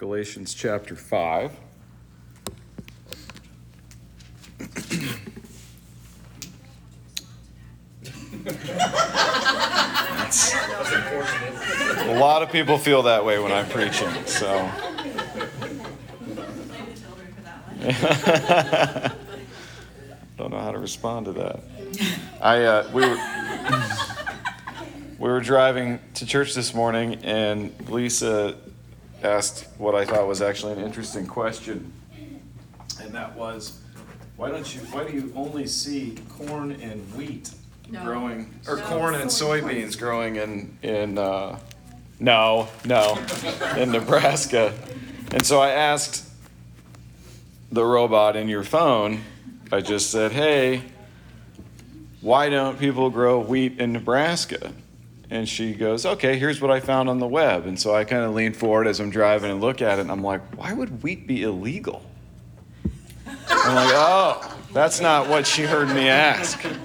Galatians chapter 5. a lot of people feel that way when I'm preaching, so. Don't know how to respond to that. I uh, we were we were driving to church this morning, and Lisa asked what I thought was actually an interesting question, and that was, why don't you? Why do you only see corn and wheat No. growing, or No. corn and soybeans growing in in? Uh, no, no, in Nebraska, and so I asked the robot in your phone. I just said, hey why don't people grow wheat in Nebraska? And she goes, okay, here's what I found on the web. And so I kind of lean forward as I'm driving and look at it, and I'm like, why would wheat be illegal? I'm like, oh, that's not what she heard me ask.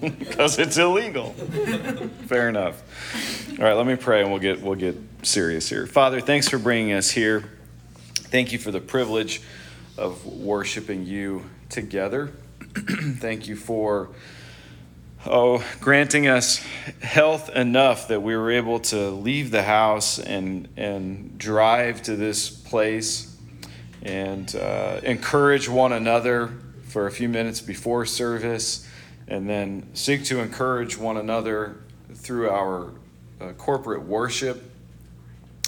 Because it's illegal. Fair enough. All right, let me pray and we'll get, we'll get serious here. Father, thanks for bringing us here. Thank you for the privilege of worshiping you together. Thank you for oh granting us health enough that we were able to leave the house and and drive to this place and uh, encourage one another for a few minutes before service and then seek to encourage one another through our uh, corporate worship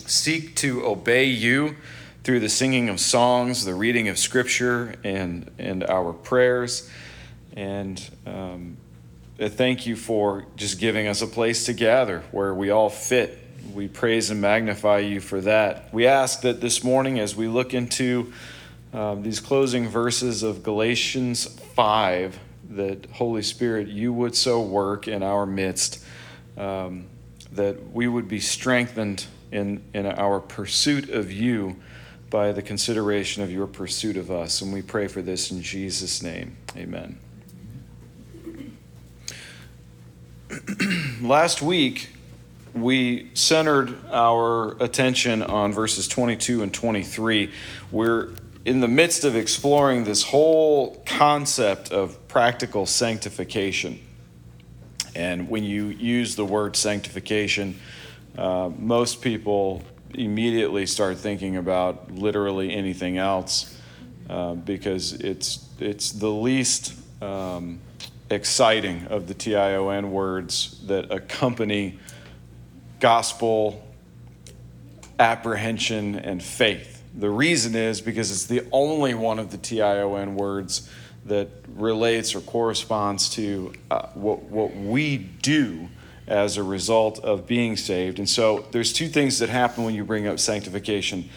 seek to obey you through the singing of songs, the reading of scripture, and, and our prayers. And um, thank you for just giving us a place to gather where we all fit. We praise and magnify you for that. We ask that this morning, as we look into um, these closing verses of Galatians 5, that Holy Spirit, you would so work in our midst, um, that we would be strengthened in, in our pursuit of you by the consideration of your pursuit of us. And we pray for this in Jesus' name. Amen. Last week, we centered our attention on verses 22 and 23. We're in the midst of exploring this whole concept of practical sanctification. And when you use the word sanctification, uh, most people immediately start thinking about literally anything else uh, because it's it's the least um, exciting of the TION words that accompany gospel apprehension and faith. The reason is because it's the only one of the TION words that relates or corresponds to uh, what, what we do as a result of being saved. And so there's two things that happen when you bring up sanctification.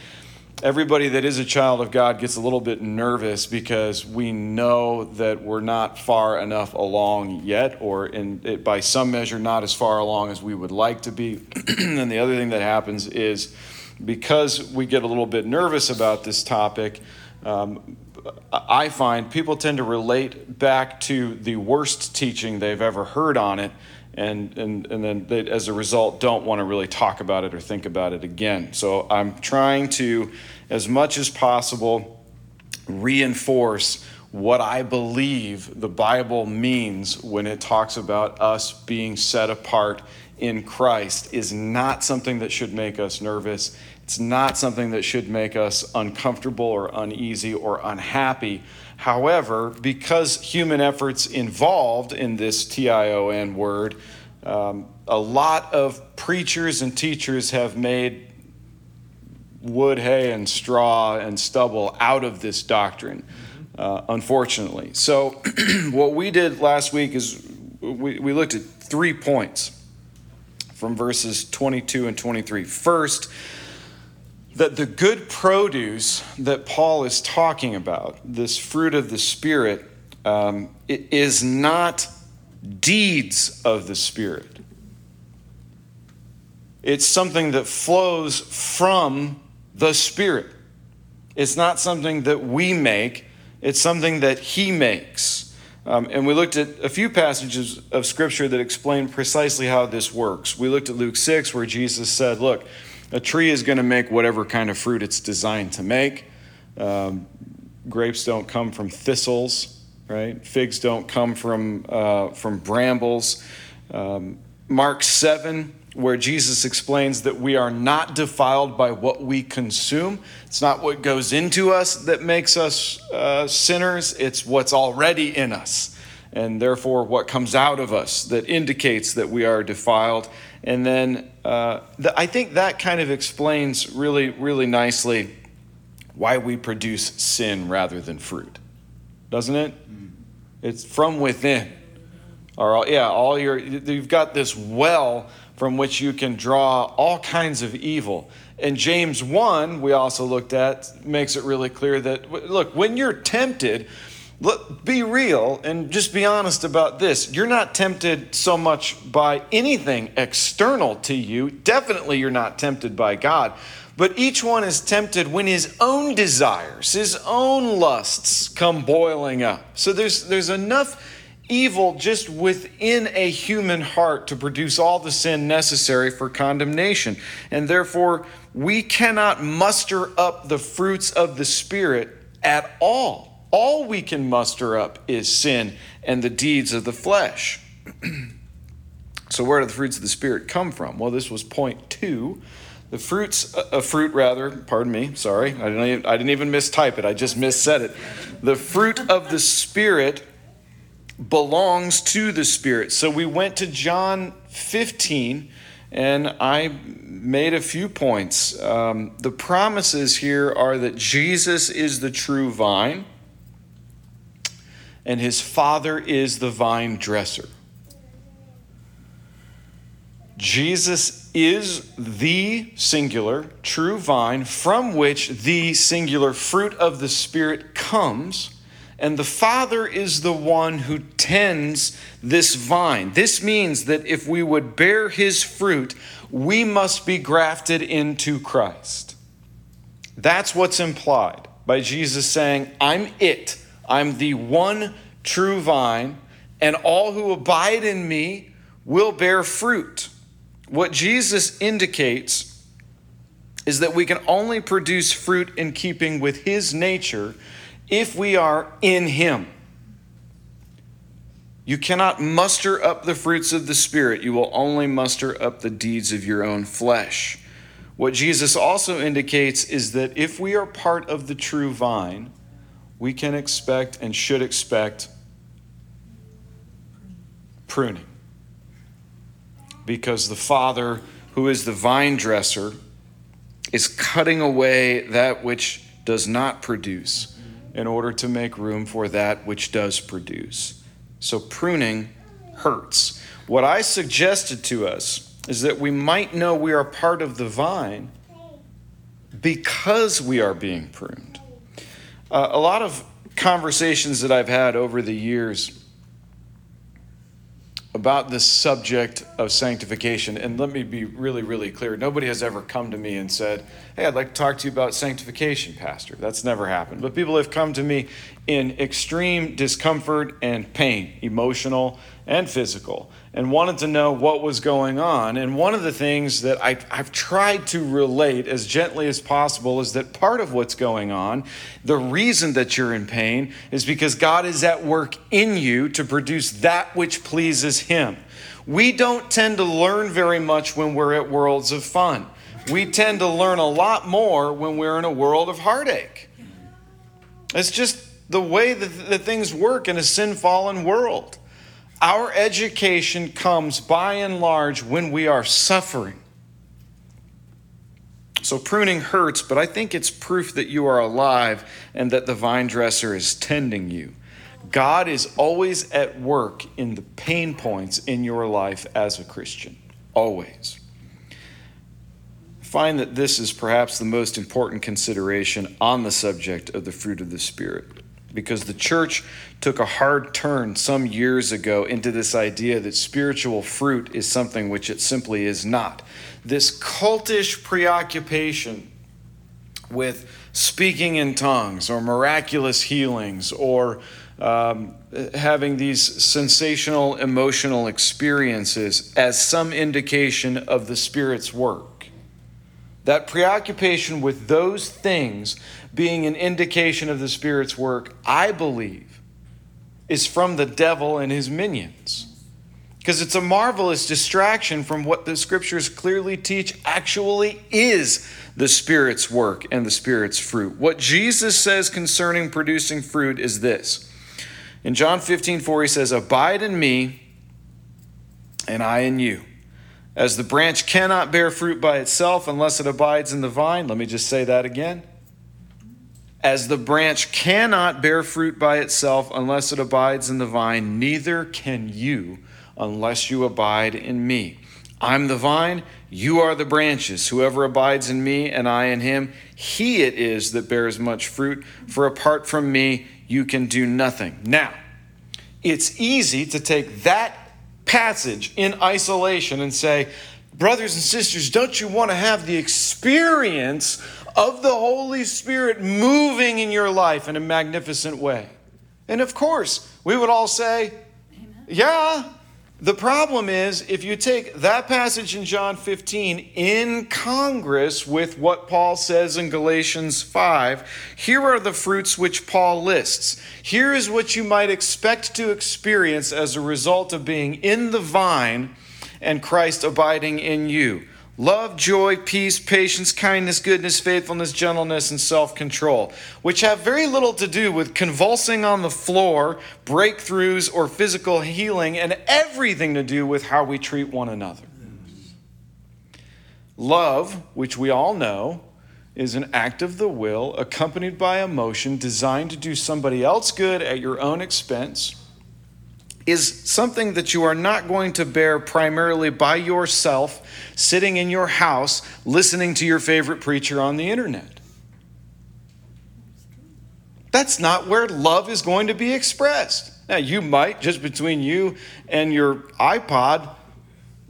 Everybody that is a child of God gets a little bit nervous because we know that we're not far enough along yet, or in it, by some measure, not as far along as we would like to be. and the other thing that happens is because we get a little bit nervous about this topic, um, I find people tend to relate back to the worst teaching they've ever heard on it and and and then they, as a result don't want to really talk about it or think about it again. So I'm trying to, as much as possible, reinforce what I believe the Bible means when it talks about us being set apart in Christ is not something that should make us nervous. It's not something that should make us uncomfortable or uneasy or unhappy. However, because human efforts involved in this TION word, um, a lot of preachers and teachers have made wood, hay, and straw and stubble out of this doctrine, uh, unfortunately. So, what we did last week is we, we looked at three points from verses 22 and 23. First, that the good produce that Paul is talking about, this fruit of the Spirit, um, it is not deeds of the Spirit. It's something that flows from the Spirit. It's not something that we make, it's something that He makes. Um, and we looked at a few passages of Scripture that explain precisely how this works. We looked at Luke 6, where Jesus said, Look, a tree is going to make whatever kind of fruit it's designed to make. Um, grapes don't come from thistles, right? Figs don't come from, uh, from brambles. Um, Mark 7, where Jesus explains that we are not defiled by what we consume. It's not what goes into us that makes us uh, sinners, it's what's already in us. And therefore, what comes out of us that indicates that we are defiled. And then uh, the, I think that kind of explains really, really nicely why we produce sin rather than fruit. Doesn't it? It's from within. Or, yeah, all your, you've got this well from which you can draw all kinds of evil. And James 1, we also looked at, makes it really clear that, look, when you're tempted, look, be real and just be honest about this. You're not tempted so much by anything external to you. Definitely, you're not tempted by God. But each one is tempted when his own desires, his own lusts come boiling up. So there's, there's enough evil just within a human heart to produce all the sin necessary for condemnation. And therefore, we cannot muster up the fruits of the Spirit at all. All we can muster up is sin and the deeds of the flesh. so, where do the fruits of the Spirit come from? Well, this was point two. The fruits, a uh, fruit rather, pardon me, sorry, I didn't, even, I didn't even mistype it, I just missaid it. The fruit of the Spirit belongs to the Spirit. So we went to John 15 and I made a few points. Um, the promises here are that Jesus is the true vine and his Father is the vine dresser. Jesus is the singular true vine from which the singular fruit of the Spirit comes and the Father is the one who tends this vine. This means that if we would bear his fruit, we must be grafted into Christ. That's what's implied by Jesus saying, I'm it. I'm the one true vine, and all who abide in me will bear fruit. What Jesus indicates is that we can only produce fruit in keeping with his nature if we are in Him. You cannot muster up the fruits of the Spirit, you will only muster up the deeds of your own flesh. What Jesus also indicates is that if we are part of the true vine, we can expect and should expect pruning. Because the Father, who is the vine dresser, is cutting away that which does not produce in order to make room for that which does produce. So pruning hurts. What I suggested to us is that we might know we are part of the vine because we are being pruned. Uh, a lot of conversations that I've had over the years about this subject of sanctification. And let me be really, really clear. Nobody has ever come to me and said, Hey, I'd like to talk to you about sanctification, Pastor. That's never happened. But people have come to me in extreme discomfort and pain, emotional and physical, and wanted to know what was going on. And one of the things that I, have tried to relate as gently as possible is that part of what's going on, the reason that you're in pain, is because God is at work in you to produce that which pleases Him. We don't tend to learn very much when we're at worlds of fun. We tend to learn a lot more when we're in a world of heartache. It's just the way that, that things work in a sin fallen world. Our education comes by and large when we are suffering. So pruning hurts, but I think it's proof that you are alive and that the vine dresser is tending you. God is always at work in the pain points in your life as a Christian. Always. find that this is perhaps the most important consideration on the subject of the fruit of the Spirit because the church took a hard turn some years ago into this idea that spiritual fruit is something which it simply is not. This cultish preoccupation with speaking in tongues or miraculous healings or um, having these sensational emotional experiences as some indication of the Spirit's work. That preoccupation with those things being an indication of the Spirit's work, I believe, is from the devil and his minions. Because it's a marvelous distraction from what the scriptures clearly teach actually is the Spirit's work and the Spirit's fruit. What Jesus says concerning producing fruit is this in John 15, 4, he says, Abide in me, and I in you. As the branch cannot bear fruit by itself unless it abides in the vine, let me just say that again. As the branch cannot bear fruit by itself unless it abides in the vine, neither can you unless you abide in me. I'm the vine, you are the branches. Whoever abides in me and I in him, he it is that bears much fruit. For apart from me, you can do nothing. Now, it's easy to take that passage in isolation and say, brothers and sisters, don't you want to have the experience of the Holy Spirit moving in your life in a magnificent way? And of course, we would all say, Amen. yeah, the problem is, if you take that passage in John 15 in Congress with what Paul says in Galatians 5, here are the fruits which Paul lists. Here is what you might expect to experience as a result of being in the vine and Christ abiding in you love, joy, peace, patience, kindness, goodness, faithfulness, gentleness, and self control, which have very little to do with convulsing on the floor, breakthroughs, or physical healing, and everything to do with how we treat one another. Love, which we all know, is an act of the will accompanied by emotion designed to do somebody else good at your own expense is something that you are not going to bear primarily by yourself, sitting in your house, listening to your favorite preacher on the internet. That's not where love is going to be expressed. Now, you might, just between you and your iPod,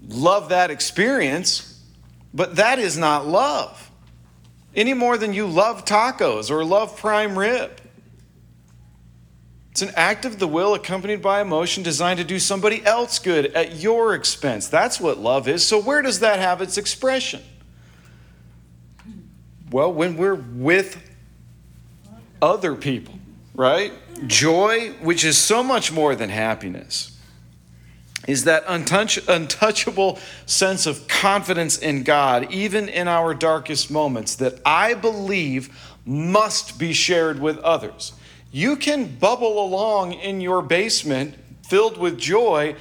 love that experience, but that is not love. Any more than you love tacos or love prime rib. It's an act of the will accompanied by emotion designed to do somebody else good at your expense. That's what love is. So, where does that have its expression? Well, when we're with other people, right? Joy, which is so much more than happiness, is that untouch, untouchable sense of confidence in God, even in our darkest moments, that I believe must be shared with others. You can bubble along in your basement filled with joy.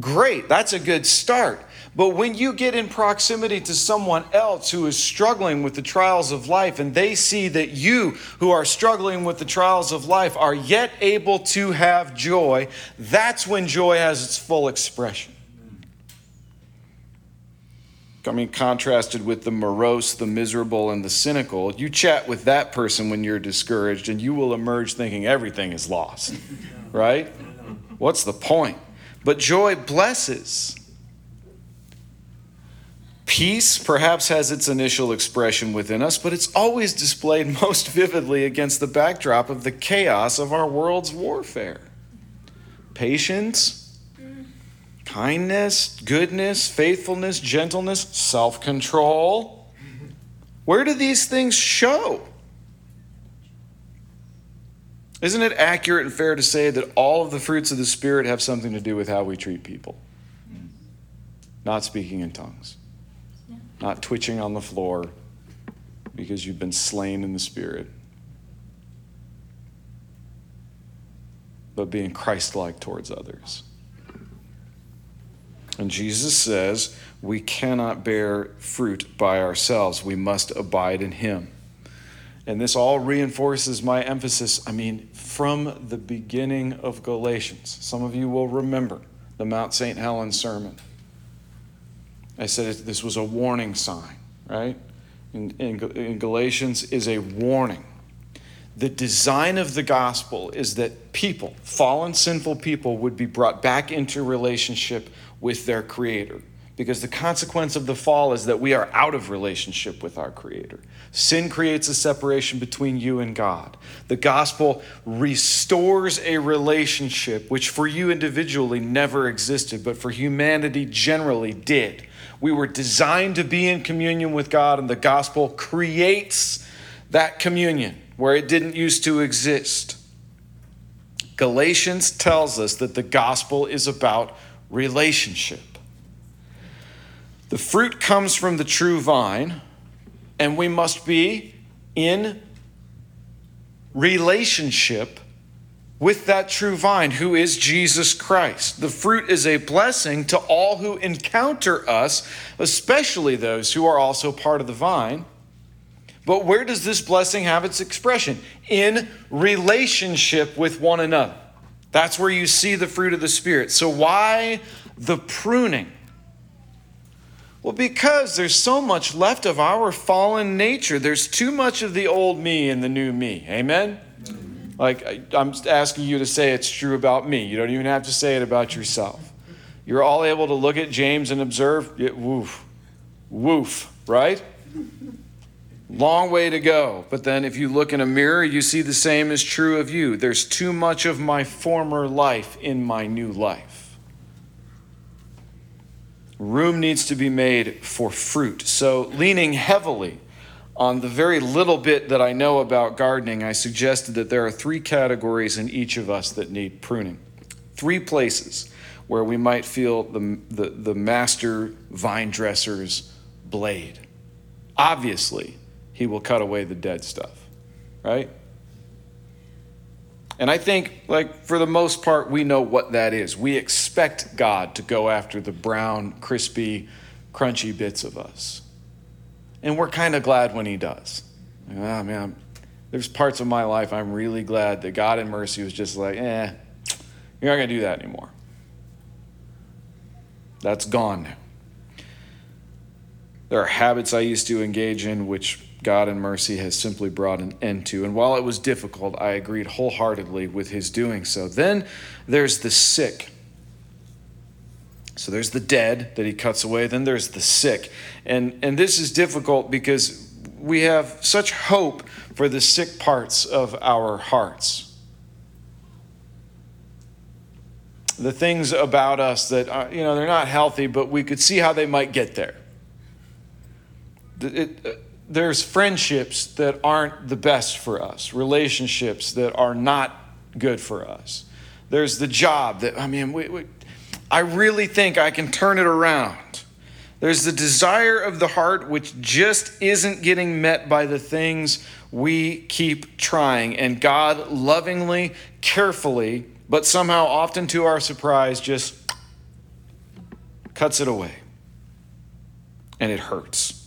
Great, that's a good start. But when you get in proximity to someone else who is struggling with the trials of life and they see that you, who are struggling with the trials of life, are yet able to have joy, that's when joy has its full expression. I mean, contrasted with the morose, the miserable, and the cynical, you chat with that person when you're discouraged, and you will emerge thinking everything is lost, right? What's the point? But joy blesses. Peace perhaps has its initial expression within us, but it's always displayed most vividly against the backdrop of the chaos of our world's warfare. Patience, kindness, goodness, faithfulness, gentleness, self control. Where do these things show? Isn't it accurate and fair to say that all of the fruits of the Spirit have something to do with how we treat people? Not speaking in tongues, not twitching on the floor because you've been slain in the Spirit, but being Christ like towards others. And Jesus says we cannot bear fruit by ourselves, we must abide in Him. And this all reinforces my emphasis, I mean, from the beginning of Galatians. Some of you will remember the Mount St. Helens sermon. I said this was a warning sign, right? In, in, in Galatians is a warning. The design of the gospel is that people, fallen, sinful people, would be brought back into relationship with their Creator because the consequence of the fall is that we are out of relationship with our Creator. Sin creates a separation between you and God. The gospel restores a relationship which for you individually never existed, but for humanity generally did. We were designed to be in communion with God, and the gospel creates that communion where it didn't used to exist. Galatians tells us that the gospel is about relationship. The fruit comes from the true vine, and we must be in relationship with that true vine who is Jesus Christ. The fruit is a blessing to all who encounter us, especially those who are also part of the vine. But where does this blessing have its expression? In relationship with one another. That's where you see the fruit of the Spirit. So, why the pruning? Well, because there's so much left of our fallen nature. There's too much of the old me and the new me. Amen? Like, I'm asking you to say it's true about me. You don't even have to say it about yourself. You're all able to look at James and observe, woof, woof, right? Long way to go. But then if you look in a mirror, you see the same is true of you. There's too much of my former life in my new life. Room needs to be made for fruit. So, leaning heavily on the very little bit that I know about gardening, I suggested that there are three categories in each of us that need pruning. Three places where we might feel the, the, the master vine dresser's blade. Obviously, he will cut away the dead stuff, right? And I think, like, for the most part, we know what that is. We expect God to go after the brown, crispy, crunchy bits of us. And we're kind of glad when He does. Ah, oh, man, there's parts of my life I'm really glad that God in mercy was just like, eh, you're not going to do that anymore. That's gone now. There are habits I used to engage in which God in mercy has simply brought an end to. And while it was difficult, I agreed wholeheartedly with his doing so. Then there's the sick. So there's the dead that he cuts away, then there's the sick. And, and this is difficult because we have such hope for the sick parts of our hearts. The things about us that, are, you know, they're not healthy, but we could see how they might get there. It, uh, there's friendships that aren't the best for us, relationships that are not good for us. There's the job that, I mean, we, we, I really think I can turn it around. There's the desire of the heart which just isn't getting met by the things we keep trying. And God lovingly, carefully, but somehow often to our surprise, just cuts it away. And it hurts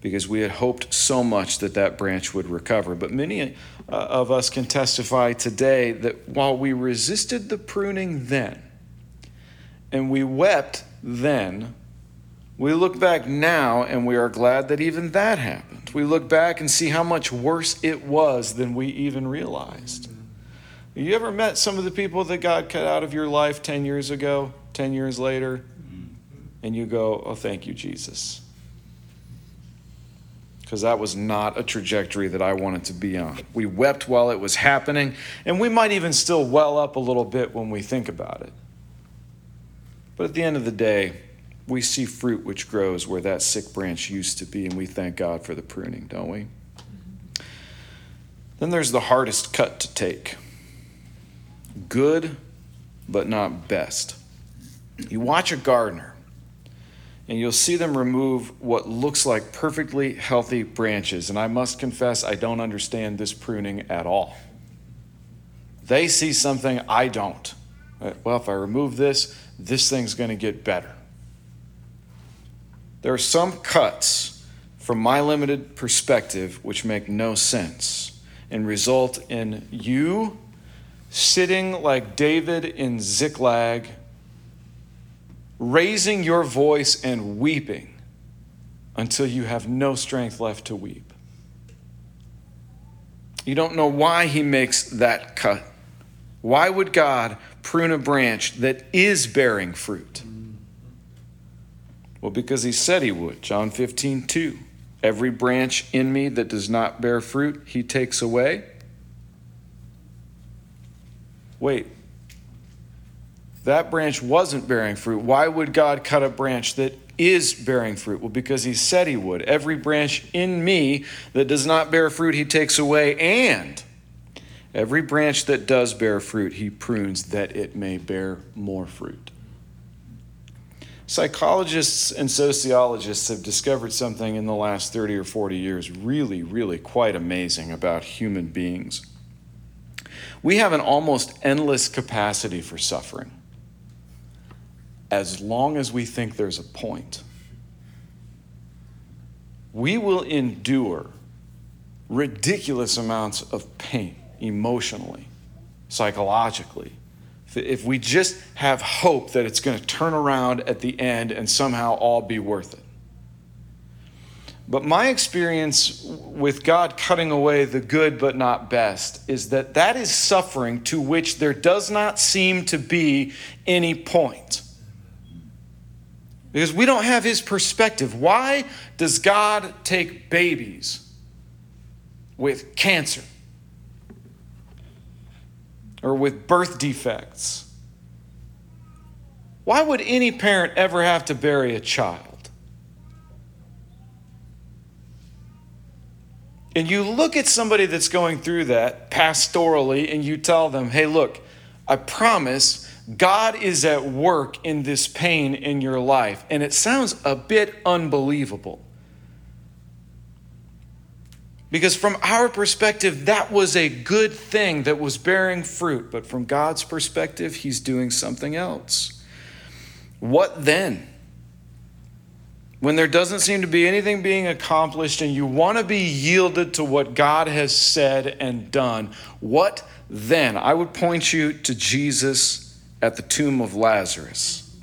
because we had hoped so much that that branch would recover. But many uh, of us can testify today that while we resisted the pruning then and we wept then, we look back now and we are glad that even that happened. We look back and see how much worse it was than we even realized. You ever met some of the people that God cut out of your life 10 years ago, 10 years later, and you go, Oh, thank you, Jesus because that was not a trajectory that I wanted to be on. We wept while it was happening, and we might even still well up a little bit when we think about it. But at the end of the day, we see fruit which grows where that sick branch used to be, and we thank God for the pruning, don't we? Then there's the hardest cut to take good, but not best. You watch a gardener and you'll see them remove what looks like perfectly healthy branches. And I must confess, I don't understand this pruning at all. They see something I don't. Uh, well, if I remove this, this thing's going to get better. There are some cuts, from my limited perspective, which make no sense and result in you sitting like David in Ziklag raising your voice and weeping until you have no strength left to weep. You don't know why he makes that cut. Why would God prune a branch that is bearing fruit? Well, because he said he would. John 15, 2. Every branch in me that does not bear fruit, he takes away. Wait, that branch wasn't bearing fruit. Why would God cut a branch that is bearing fruit? Well, because he said he would. Every branch in me that does not bear fruit, he takes away, and every branch that does bear fruit, he prunes that it may bear more fruit. Psychologists and sociologists have discovered something in the last 30 or 40 years really, really quite amazing about human beings. We have an almost endless capacity for suffering as long as we think there's a point. We will endure ridiculous amounts of pain emotionally, psychologically, if we just have hope that it's going to turn around at the end and somehow all be worth it. But my experience with God cutting away the good but not best is that that is suffering to which there does not seem to be any point. Because we don't have his perspective. Why does God take babies with cancer? or with birth defects. Why would any parent ever have to bury a child? And you look at somebody that's going through that pastorally and you tell them, hey, look, I promise God is at work in this pain in your life. And it sounds a bit unbelievable. Because from our perspective, that was a good thing that was bearing fruit. But from God's perspective, He's doing something else. What then? When there doesn't seem to be anything being accomplished and you want to be yielded to what God has said and done, what then? I would point you to Jesus at the tomb of Lazarus.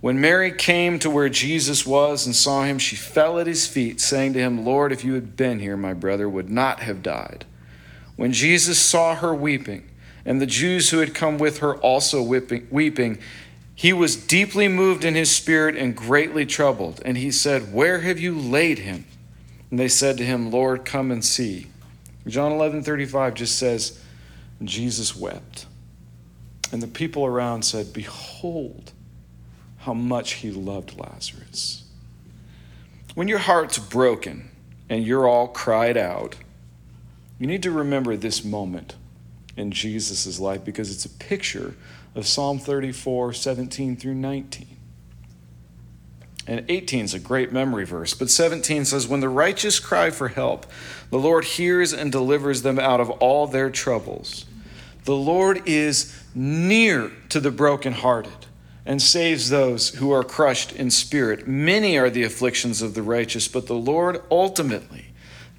When Mary came to where Jesus was and saw him, she fell at his feet, saying to him, Lord, if you had been here, my brother would not have died. When Jesus saw her weeping, and the Jews who had come with her also weeping, he was deeply moved in his spirit and greatly troubled. And he said, Where have you laid him? And they said to him, Lord, come and see. John 11 35 just says, Jesus wept. And the people around said, Behold, how much he loved Lazarus. When your heart's broken and you're all cried out, you need to remember this moment in Jesus' life because it's a picture of Psalm 34, 17 through 19. And 18 is a great memory verse, but 17 says, When the righteous cry for help, the Lord hears and delivers them out of all their troubles. The Lord is near to the brokenhearted and saves those who are crushed in spirit. Many are the afflictions of the righteous, but the Lord ultimately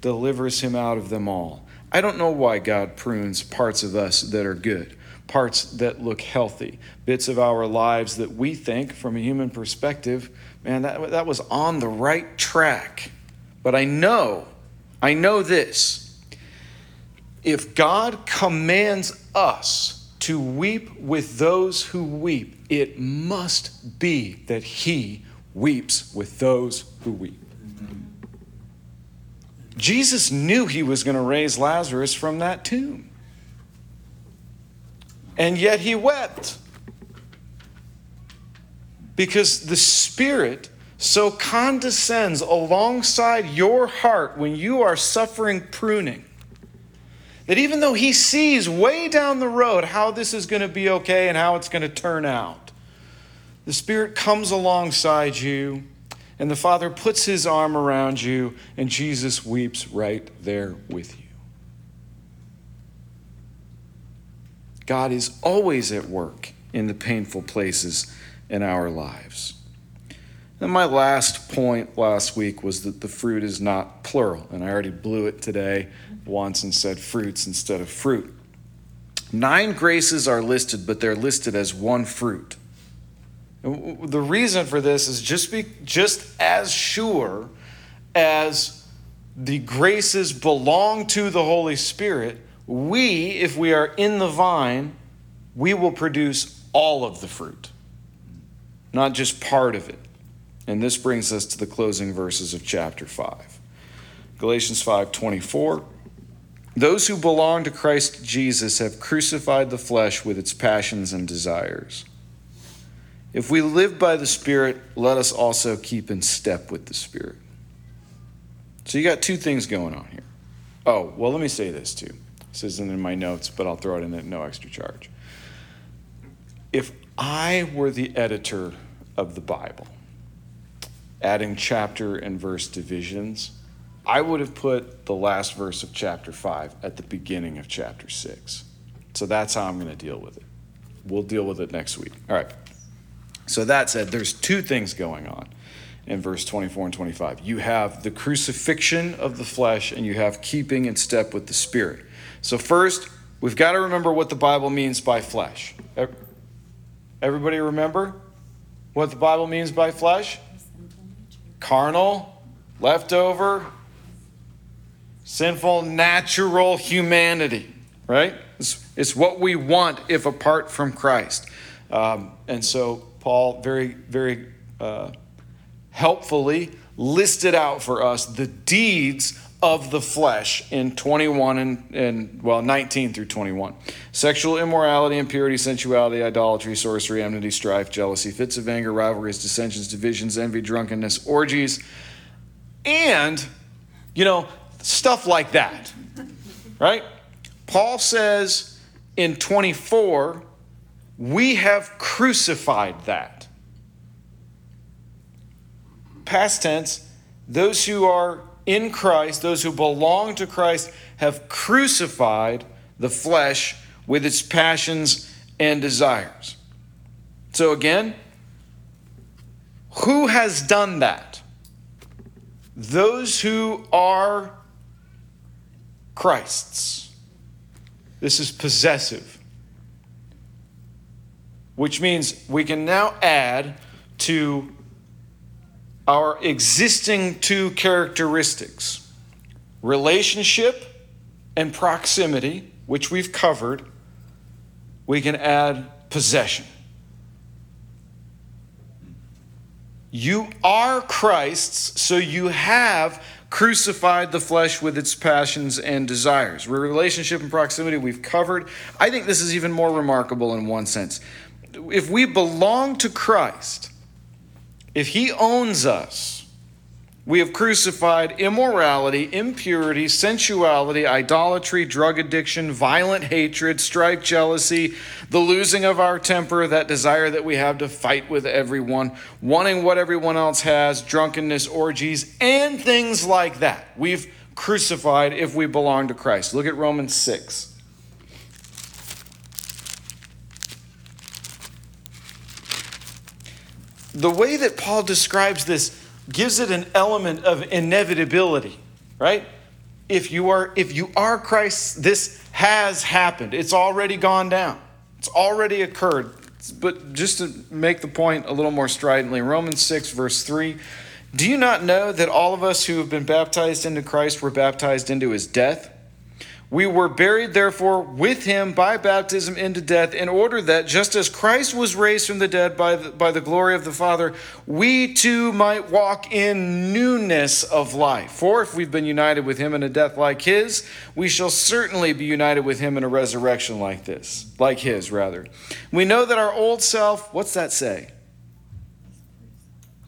delivers him out of them all. I don't know why God prunes parts of us that are good, parts that look healthy, bits of our lives that we think, from a human perspective, man, that, that was on the right track. But I know, I know this. If God commands us to weep with those who weep, it must be that he weeps with those who weep. Jesus knew he was going to raise Lazarus from that tomb. And yet he wept. Because the Spirit so condescends alongside your heart when you are suffering pruning that even though he sees way down the road how this is going to be okay and how it's going to turn out, the Spirit comes alongside you and the Father puts his arm around you and Jesus weeps right there with you. God is always at work in the painful places in our lives. And my last point last week was that the fruit is not plural, and I already blew it today and said fruits instead of fruit. Nine graces are listed, but they're listed as one fruit. The reason for this is just be just as sure as the graces belong to the Holy Spirit, we, if we are in the vine, we will produce all of the fruit, not just part of it. And this brings us to the closing verses of chapter 5. Galatians 5:24 Those who belong to Christ Jesus have crucified the flesh with its passions and desires. If we live by the Spirit, let us also keep in step with the Spirit. So you got two things going on here. Oh, well, let me say this too. This isn't in my notes, but I'll throw it in at no extra charge. If I were the editor of the Bible, adding chapter and verse divisions, I would have put the last verse of chapter 5 at the beginning of chapter 6. So that's how I'm going to deal with it. We'll deal with it next week. All right. So that said, there's two things going on in verse 24 and 25. You have the crucifixion of the flesh, and you have keeping in step with the Spirit. So, first, we've got to remember what the Bible means by flesh. Everybody remember what the Bible means by flesh? Carnal, leftover, sinful, natural humanity, right? It's, it's what we want if apart from Christ. Um, and so Paul very, very uh, helpfully listed out for us the deeds of the flesh in 21 and, and, well 19 through 21 sexual immorality impurity sensuality idolatry sorcery enmity strife jealousy fits of anger rivalries dissensions divisions envy drunkenness orgies and you know stuff like that right paul says in 24 we have crucified that. Past tense, those who are in Christ, those who belong to Christ, have crucified the flesh with its passions and desires. So, again, who has done that? Those who are Christ's. This is possessive which means we can now add to our existing two characteristics relationship and proximity, which we've covered. We can add possession. You are Christ's, so you have crucified the flesh with its passions and desires. Relationship and proximity we've covered. I think this is even more remarkable in one sense if we belong to Christ, if He owns us, we have crucified immorality, impurity, sensuality, idolatry, drug addiction, violent hatred, strife, jealousy, the losing of our temper, that desire that we have to fight with everyone, wanting what everyone else has, drunkenness, orgies, and things like that. We've crucified if we belong to Christ. Look at Romans 6. the way that Paul describes this gives it an element of inevitability, right? If you are if you are Christ, this has happened. It's already gone down. It's already occurred. But just to make the point a little more stridently, Romans 6 verse 3, do you not know that all of us who have been baptized into Christ were baptized into his death? We were buried, therefore, with him by baptism into death, in order that, just as Christ was raised from the dead by the, by the glory of the Father, we too might walk in newness of life. For if we've been united with him in a death like his, we shall certainly be united with him in a resurrection like this, like his, rather. We know that our old self, what's that say?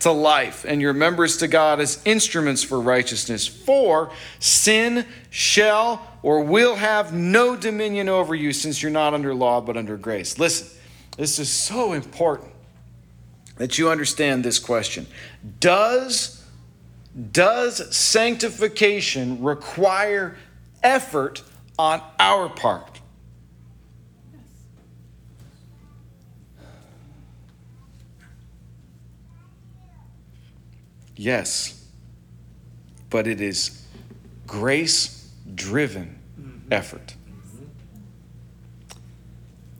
to life, and your members to God as instruments for righteousness. For sin shall or will have no dominion over you, since you're not under law but under grace. Listen, this is so important. that you understand this question. Does, does sanctification require effort on our part? Yes, but it is grace driven mm-hmm. effort.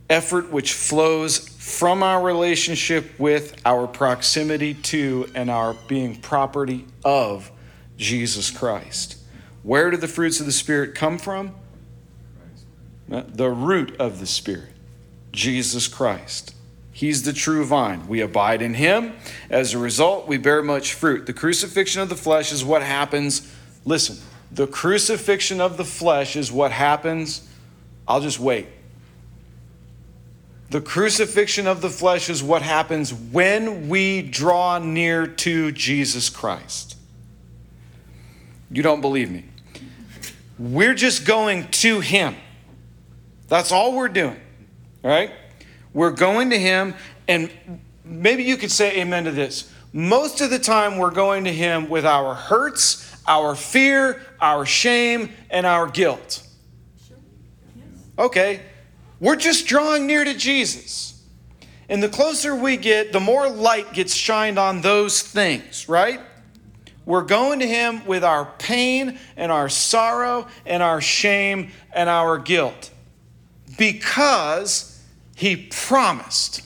Effort which flows from our relationship with, our proximity to, and our being property of Jesus Christ. Where do the fruits of the Spirit come from? Uh, the root of the Spirit, Jesus Christ. He's the true vine. We abide in him. As a result, we bear much fruit. The crucifixion of the flesh is what happens. Listen, the crucifixion of the flesh is what happens. I'll just wait. The crucifixion of the flesh is what happens when we draw near to Jesus Christ. You don't believe me. We're just going to Him. That's all we're doing, right? We're going to Him, and maybe you could say amen to this. Most of the time, we're going to Him with our hurts, our fear, our shame, and our guilt. Okay, we're just drawing near to Jesus. And the closer we get, the more light gets shined on those things, right? We're going to Him with our pain and our sorrow and our shame and our guilt because he promised,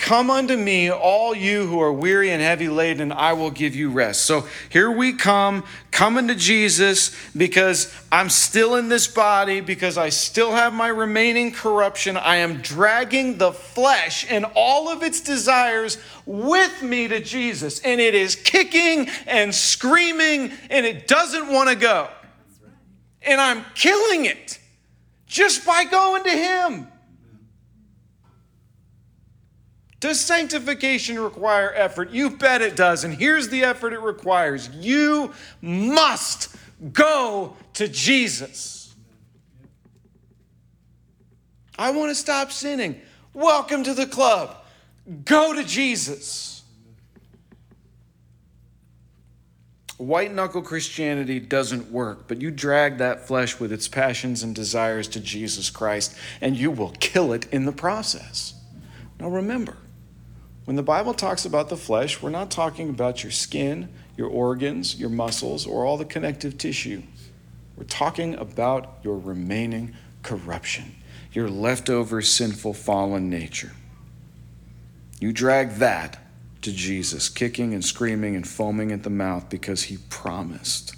Come unto me, all you who are weary and heavy laden, I will give you rest. So here we come, coming to Jesus because I'm still in this body, because I still have my remaining corruption. I am dragging the flesh and all of its desires with me to Jesus, and it is kicking and screaming, and it doesn't want to go. And I'm killing it just by going to Him. Does sanctification require effort? You bet it does. And here's the effort it requires you must go to Jesus. I want to stop sinning. Welcome to the club. Go to Jesus. White knuckle Christianity doesn't work, but you drag that flesh with its passions and desires to Jesus Christ, and you will kill it in the process. Now remember, when the Bible talks about the flesh, we're not talking about your skin, your organs, your muscles, or all the connective tissue. We're talking about your remaining corruption, your leftover sinful fallen nature. You drag that to Jesus, kicking and screaming and foaming at the mouth because he promised.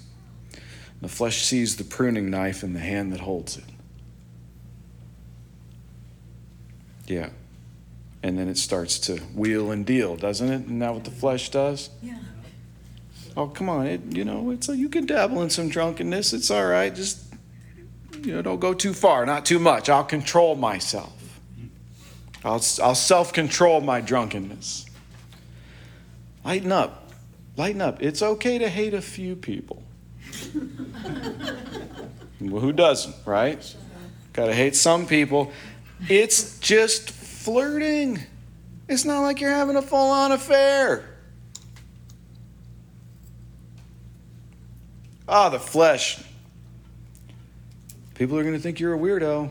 The flesh sees the pruning knife in the hand that holds it. Yeah. And then it starts to wheel and deal, doesn't it? Isn't that what the flesh does? Yeah. Oh, come on. It, you know, it's a, you can dabble in some drunkenness. It's all right. Just, you know, don't go too far, not too much. I'll control myself. I'll, I'll self control my drunkenness. Lighten up. Lighten up. It's okay to hate a few people. well, who doesn't, right? Gotta hate some people. It's just flirting. It's not like you're having a full on affair. Ah, the flesh. People are going to think you're a weirdo.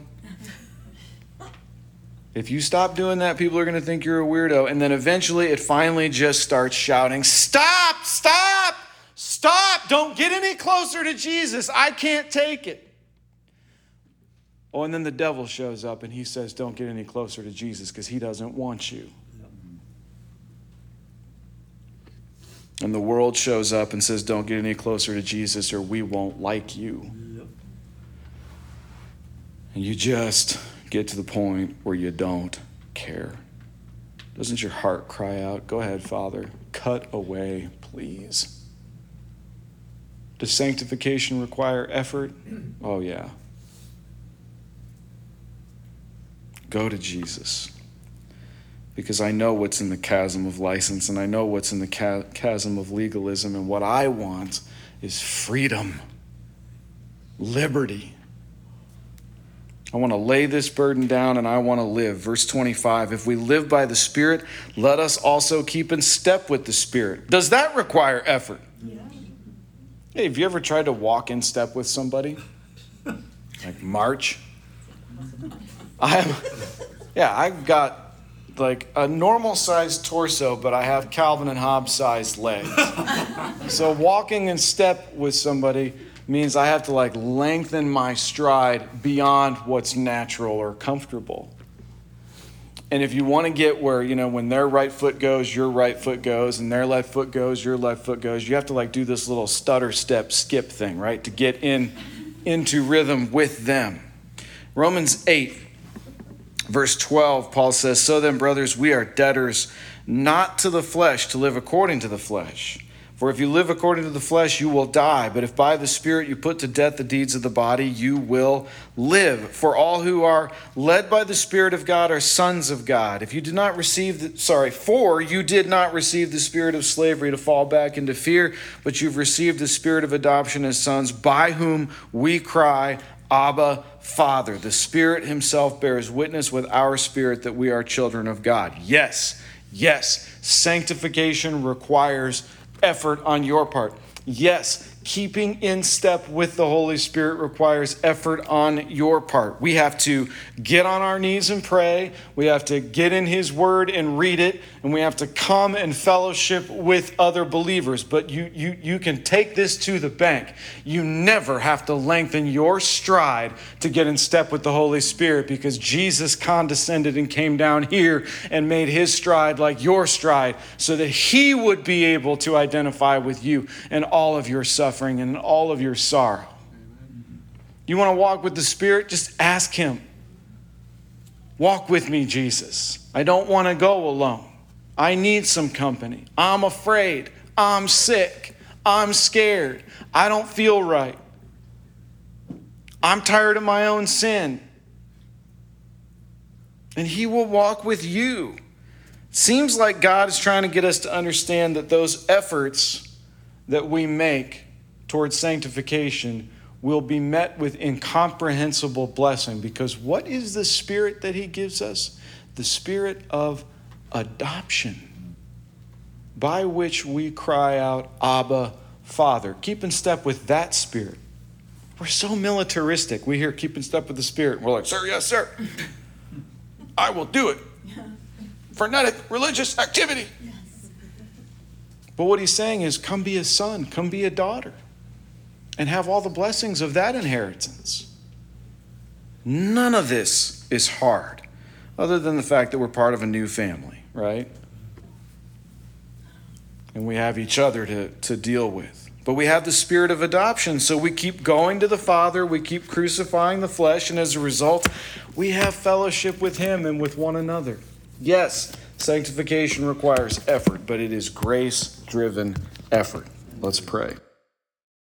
If you stop doing that, people are going to think you're a weirdo. And then eventually it finally just starts shouting, Stop, stop, stop, don't get any closer to Jesus. I can't take it. Oh, and then the devil shows up and he says, Don't get any closer to Jesus because he doesn't want you. And the world shows up and says, Don't get any closer to Jesus or we won't like you. And you just get to the point where you don't care? Doesn't your heart cry out, Go ahead, Father, cut away, please? Does sanctification require effort? Oh, yeah. Go to Jesus. Because I know what's in the chasm of license and I know what's in the chasm of legalism, and what I want is freedom, liberty I want to lay this burden down and I want to live. Verse 25 If we live by the Spirit, let us also keep in step with the Spirit. Does that require effort? Yeah. Hey, have you ever tried to walk in step with somebody? Like march? I have, yeah, I've got like a normal sized torso, but I have Calvin and Hobbes sized legs. so walking in step with somebody means I have to like lengthen my stride beyond what's natural or comfortable. And if you want to get where, you know, when their right foot goes, your right foot goes, and their left foot goes, your left foot goes, you have to like do this little stutter step skip thing, right? To get in into rhythm with them. Romans 8, verse 12, Paul says, So then, brothers, we are debtors not to the flesh to live according to the flesh. For if you live according to the flesh, you will die. But if by the Spirit you put to death the deeds of the body, you will live. For all who are led by the Spirit of God are sons of God. If you did not receive, the, sorry, for you did not receive the spirit of slavery to fall back into fear, but you've received the spirit of adoption as sons, by whom we cry, Abba, Father. The Spirit Himself bears witness with our spirit that we are children of God. Yes, yes, sanctification requires effort on your part. Yes, keeping in step with the Holy Spirit requires effort on your part. We have to get on our knees and pray. We have to get in His Word and read it. And we have to come and fellowship with other believers. But you, you, you can take this to the bank. You never have to lengthen your stride to get in step with the Holy Spirit because Jesus condescended and came down here and made His stride like your stride so that He would be able to identify with you and all of your suffering suffering and all of your sorrow. You want to walk with the Spirit? Just ask Him. Walk with me, Jesus. I don't want to go alone. I need some company. I'm afraid. I'm sick. I'm scared. I don't feel right. I'm tired of my own sin. And He will walk with you. Seems like God is trying to get us to understand that those efforts that we make towards sanctification will be met with incomprehensible blessing because what is the spirit that he gives us? The spirit of adoption, by which we cry out, Abba, Father. Keep in step with that spirit. We're so militaristic. We hear keep in step with the spirit. We're like, sir, yes, sir. I will do it. Frenetic religious activity. Yes. But what he's saying is, come be a son, come be a daughter and have all the blessings of that inheritance. None of this is hard, other than the fact that we're part of a new family, right? And we have each other to, to deal with. But we have the spirit of adoption, so we keep going to the Father, we keep crucifying the flesh, and as a result, we have fellowship with Him and with one another. Yes, sanctification requires effort, but it is grace driven effort. Let's pray.